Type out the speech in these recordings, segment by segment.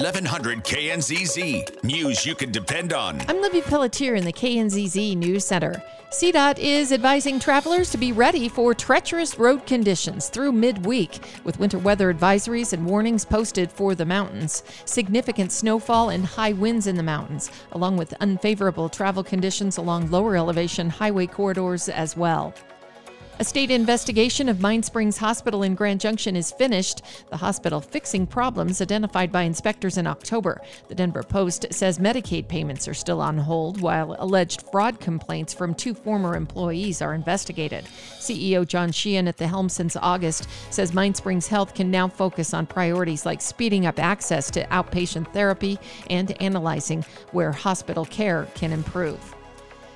1100 KNZZ. News you can depend on. I'm Libby Pelletier in the KNZZ News Center. CDOT is advising travelers to be ready for treacherous road conditions through midweek, with winter weather advisories and warnings posted for the mountains. Significant snowfall and high winds in the mountains, along with unfavorable travel conditions along lower elevation highway corridors as well. A state investigation of Mind Springs Hospital in Grand Junction is finished, the hospital fixing problems identified by inspectors in October. The Denver Post says Medicaid payments are still on hold, while alleged fraud complaints from two former employees are investigated. CEO John Sheehan at the helm since August says Mind Springs Health can now focus on priorities like speeding up access to outpatient therapy and analyzing where hospital care can improve.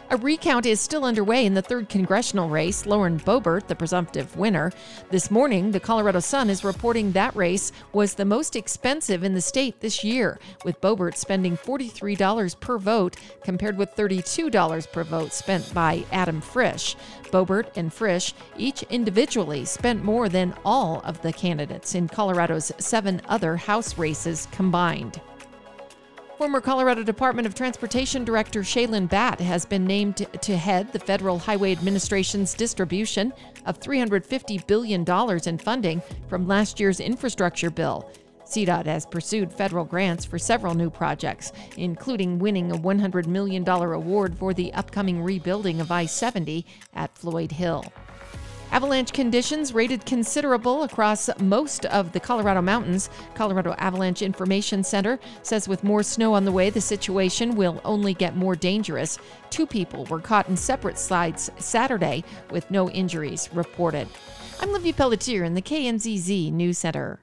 A recount is still underway in the third congressional race. Lauren Boebert, the presumptive winner. This morning, the Colorado Sun is reporting that race was the most expensive in the state this year, with Boebert spending $43 per vote compared with $32 per vote spent by Adam Frisch. Boebert and Frisch each individually spent more than all of the candidates in Colorado's seven other House races combined. Former Colorado Department of Transportation Director Shailen Bhatt has been named to head the Federal Highway Administration's distribution of $350 billion in funding from last year's infrastructure bill. CDOT has pursued federal grants for several new projects, including winning a $100 million award for the upcoming rebuilding of I 70 at Floyd Hill. Avalanche conditions rated considerable across most of the Colorado mountains. Colorado Avalanche Information Center says with more snow on the way, the situation will only get more dangerous. Two people were caught in separate slides Saturday with no injuries reported. I'm Libby Pelletier in the KNZZ News Center.